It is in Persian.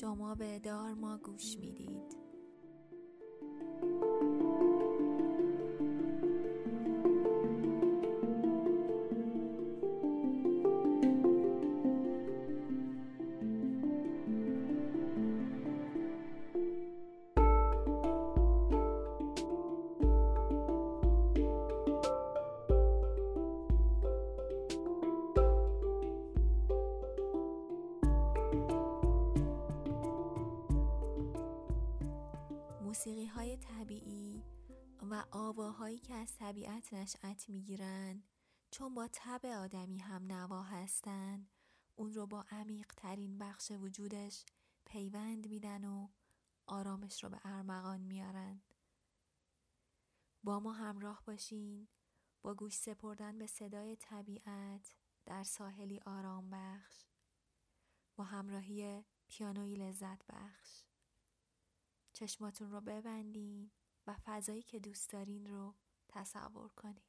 شما به دارما گوش می‌دید. آواهایی که از طبیعت نشأت می‌گیرن چون با طب آدمی هم نوا هستن اون رو با عمیق ترین بخش وجودش پیوند میدن و آرامش رو به ارمغان میارن با ما همراه باشین. با گوش سپردن به صدای طبیعت در ساحلی آرام بخش. با همراهی پیانوی لذت بخش. چشماتون رو ببندین. و فضایی که دوست دارین رو تصور کنید.